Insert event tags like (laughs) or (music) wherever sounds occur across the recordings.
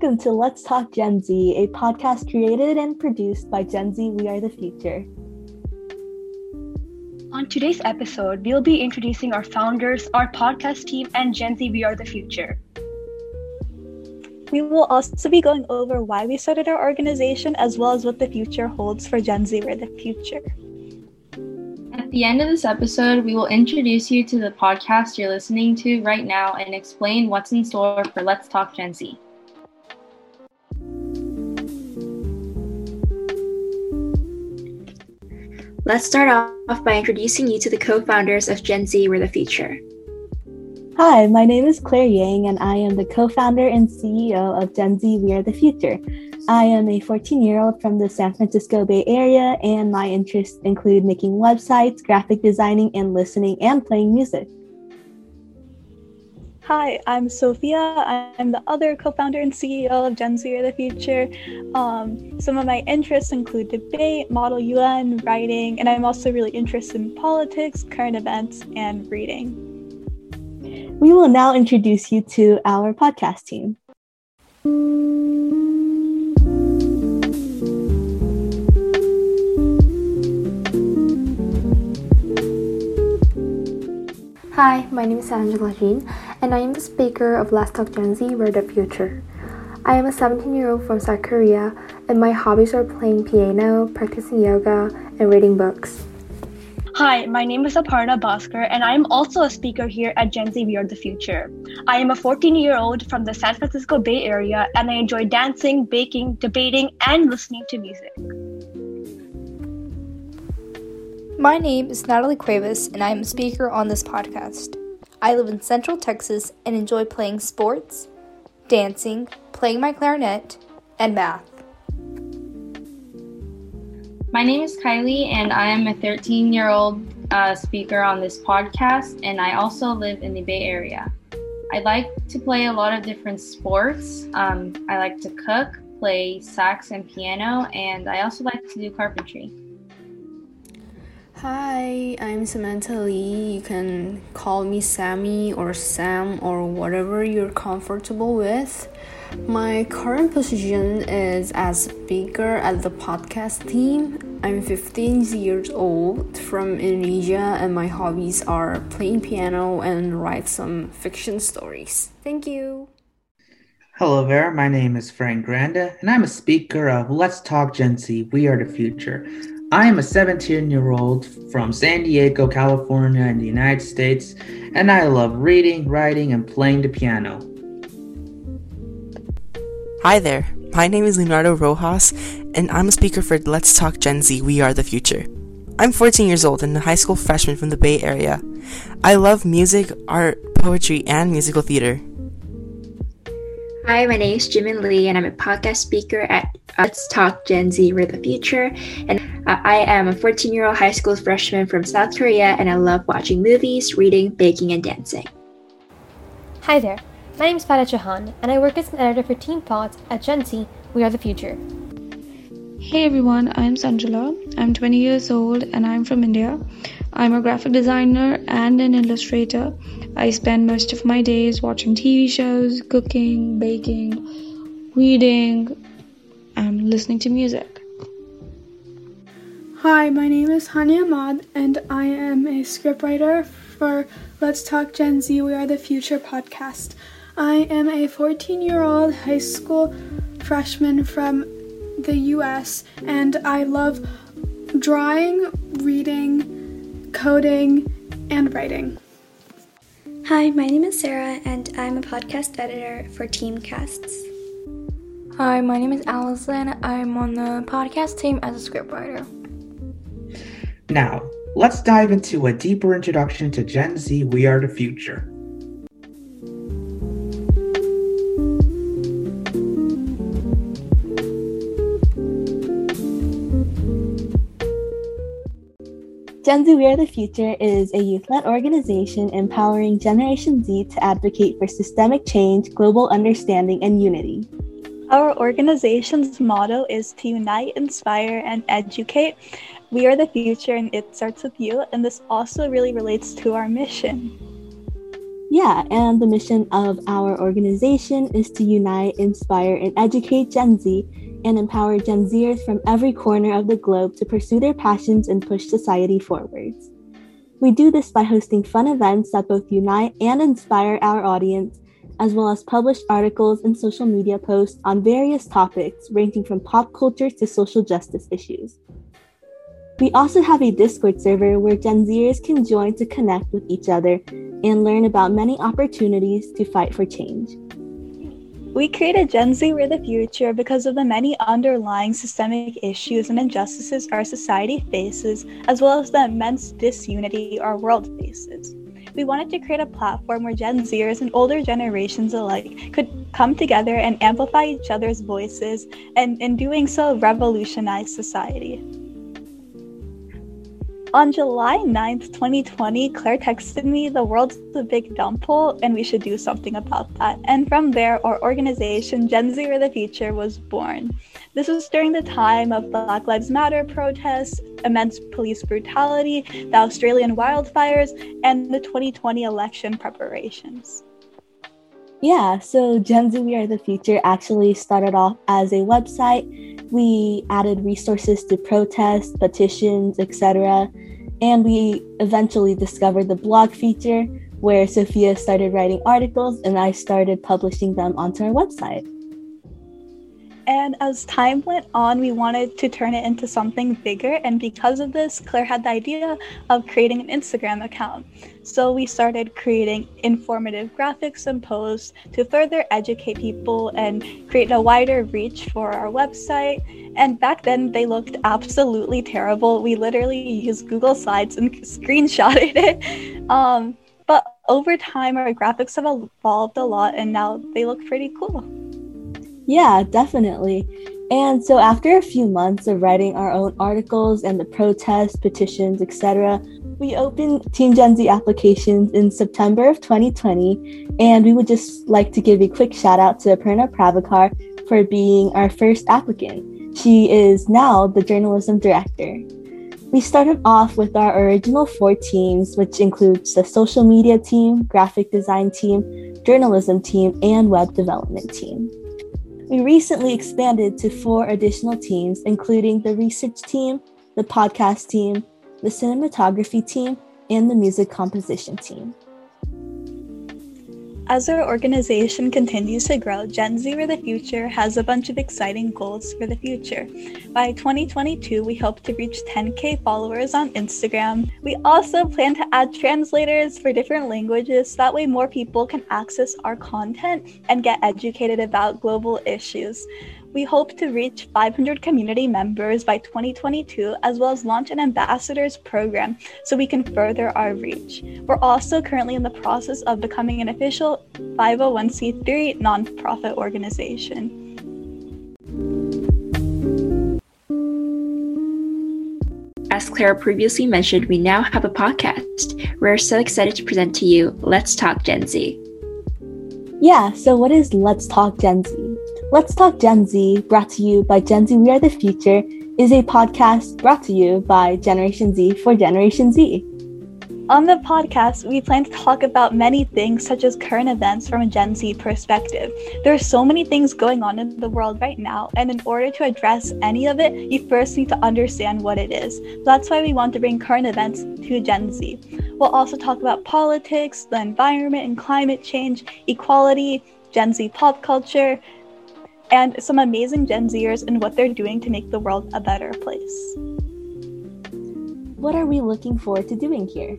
Welcome to Let's Talk Gen Z, a podcast created and produced by Gen Z We Are the Future. On today's episode, we'll be introducing our founders, our podcast team, and Gen Z We Are the Future. We will also be going over why we started our organization as well as what the future holds for Gen Z We Are the Future. At the end of this episode, we will introduce you to the podcast you're listening to right now and explain what's in store for Let's Talk Gen Z. Let's start off by introducing you to the co founders of Gen Z We're the Future. Hi, my name is Claire Yang, and I am the co founder and CEO of Gen Z We Are the Future. I am a 14 year old from the San Francisco Bay Area, and my interests include making websites, graphic designing, and listening and playing music. Hi, I'm Sophia. I'm the other co founder and CEO of Gen Z of the Future. Um, some of my interests include debate, Model UN, writing, and I'm also really interested in politics, current events, and reading. We will now introduce you to our podcast team. Hi, my name is Angela Jean, and I am the speaker of Let's Talk Gen Z We're the Future. I am a 17 year old from South Korea, and my hobbies are playing piano, practicing yoga, and reading books. Hi, my name is Aparna Bhaskar, and I am also a speaker here at Gen Z We Are the Future. I am a 14 year old from the San Francisco Bay Area, and I enjoy dancing, baking, debating, and listening to music. My name is Natalie Cuevas, and I am a speaker on this podcast. I live in Central Texas and enjoy playing sports, dancing, playing my clarinet, and math. My name is Kylie, and I am a 13 year old uh, speaker on this podcast, and I also live in the Bay Area. I like to play a lot of different sports. Um, I like to cook, play sax and piano, and I also like to do carpentry. Hi, I'm Samantha Lee. You can call me Sammy or Sam or whatever you're comfortable with. My current position is as speaker at the podcast team. I'm 15 years old from Indonesia, and my hobbies are playing piano and write some fiction stories. Thank you. Hello there, my name is Frank Granda, and I'm a speaker of Let's Talk Gen Z We Are the Future. I am a 17 year old from San Diego, California, in the United States, and I love reading, writing, and playing the piano. Hi there, my name is Leonardo Rojas, and I'm a speaker for Let's Talk Gen Z We Are the Future. I'm 14 years old and a high school freshman from the Bay Area. I love music, art, poetry, and musical theater. Hi, my name is Jimin Lee, and I'm a podcast speaker at Let's Talk Gen Z We're the Future. And uh, I am a 14 year old high school freshman from South Korea, and I love watching movies, reading, baking, and dancing. Hi there, my name is Farah Jahan, and I work as an editor for Team Pods at Gen Z We Are the Future. Hey everyone, I'm Sanjala. I'm 20 years old and I'm from India. I'm a graphic designer and an illustrator. I spend most of my days watching TV shows, cooking, baking, reading, and listening to music. Hi, my name is Hania Ahmad, and I am a scriptwriter for Let's Talk Gen Z We Are the Future podcast. I am a 14 year old high school freshman from the US, and I love drawing, reading, coding, and writing. Hi, my name is Sarah, and I'm a podcast editor for Teamcasts. Hi, my name is Allison. I'm on the podcast team as a scriptwriter. Now, let's dive into a deeper introduction to Gen Z We Are the Future. Gen Z We Are the Future is a youth led organization empowering Generation Z to advocate for systemic change, global understanding, and unity. Our organization's motto is to unite, inspire, and educate. We are the future, and it starts with you, and this also really relates to our mission. Yeah, and the mission of our organization is to unite, inspire, and educate Gen Z and empower Gen Zers from every corner of the globe to pursue their passions and push society forwards. We do this by hosting fun events that both unite and inspire our audience, as well as publish articles and social media posts on various topics ranging from pop culture to social justice issues. We also have a Discord server where Gen Zers can join to connect with each other and learn about many opportunities to fight for change. We created Gen Z We're the Future because of the many underlying systemic issues and injustices our society faces, as well as the immense disunity our world faces. We wanted to create a platform where Gen Zers and older generations alike could come together and amplify each other's voices, and in doing so, revolutionize society. On July 9th, 2020, Claire texted me, The world's a big dump hole, and we should do something about that. And from there, our organization, Gen Z or the Future, was born. This was during the time of Black Lives Matter protests, immense police brutality, the Australian wildfires, and the 2020 election preparations. Yeah, so Gen Z We Are the Future actually started off as a website. We added resources to protests, petitions, etc. And we eventually discovered the blog feature where Sophia started writing articles and I started publishing them onto our website. And as time went on, we wanted to turn it into something bigger. And because of this, Claire had the idea of creating an Instagram account. So we started creating informative graphics and posts to further educate people and create a wider reach for our website. And back then, they looked absolutely terrible. We literally used Google Slides and (laughs) screenshotted it. Um, but over time, our graphics have evolved a lot, and now they look pretty cool. Yeah, definitely. And so, after a few months of writing our own articles and the protests, petitions, etc., we opened Team Gen Z applications in September of 2020. And we would just like to give a quick shout out to Aparna Pravakar for being our first applicant. She is now the journalism director. We started off with our original four teams, which includes the social media team, graphic design team, journalism team, and web development team. We recently expanded to four additional teams, including the research team, the podcast team, the cinematography team, and the music composition team. As our organization continues to grow, Gen Z for the Future has a bunch of exciting goals for the future. By 2022, we hope to reach 10k followers on Instagram. We also plan to add translators for different languages so that way more people can access our content and get educated about global issues. We hope to reach 500 community members by 2022, as well as launch an ambassadors program so we can further our reach. We're also currently in the process of becoming an official 501c3 nonprofit organization. As Clara previously mentioned, we now have a podcast. We're so excited to present to you Let's Talk Gen Z. Yeah, so what is Let's Talk Gen Z? Let's Talk Gen Z, brought to you by Gen Z We Are the Future, is a podcast brought to you by Generation Z for Generation Z. On the podcast, we plan to talk about many things such as current events from a Gen Z perspective. There are so many things going on in the world right now, and in order to address any of it, you first need to understand what it is. That's why we want to bring current events to Gen Z. We'll also talk about politics, the environment and climate change, equality, Gen Z pop culture, and some amazing Gen Zers and what they're doing to make the world a better place. What are we looking forward to doing here?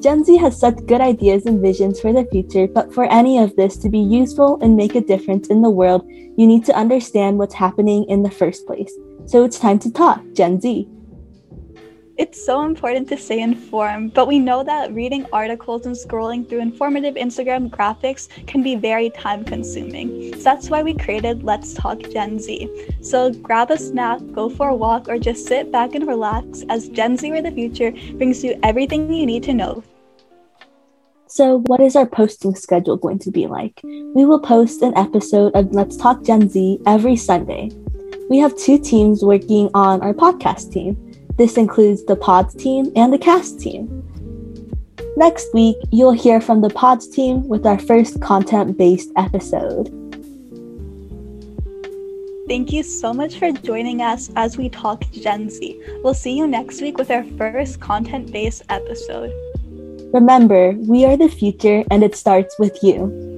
Gen Z has such good ideas and visions for the future, but for any of this to be useful and make a difference in the world, you need to understand what's happening in the first place. So it's time to talk, Gen Z. It's so important to stay informed, but we know that reading articles and scrolling through informative Instagram graphics can be very time consuming. So that's why we created Let's Talk Gen Z. So grab a snack, go for a walk, or just sit back and relax as Gen Z or the future brings you everything you need to know. So, what is our posting schedule going to be like? We will post an episode of Let's Talk Gen Z every Sunday. We have two teams working on our podcast team. This includes the pods team and the cast team. Next week, you'll hear from the Pods team with our first content based episode. Thank you so much for joining us as we talk Gen Z. We'll see you next week with our first content based episode. Remember, we are the future and it starts with you.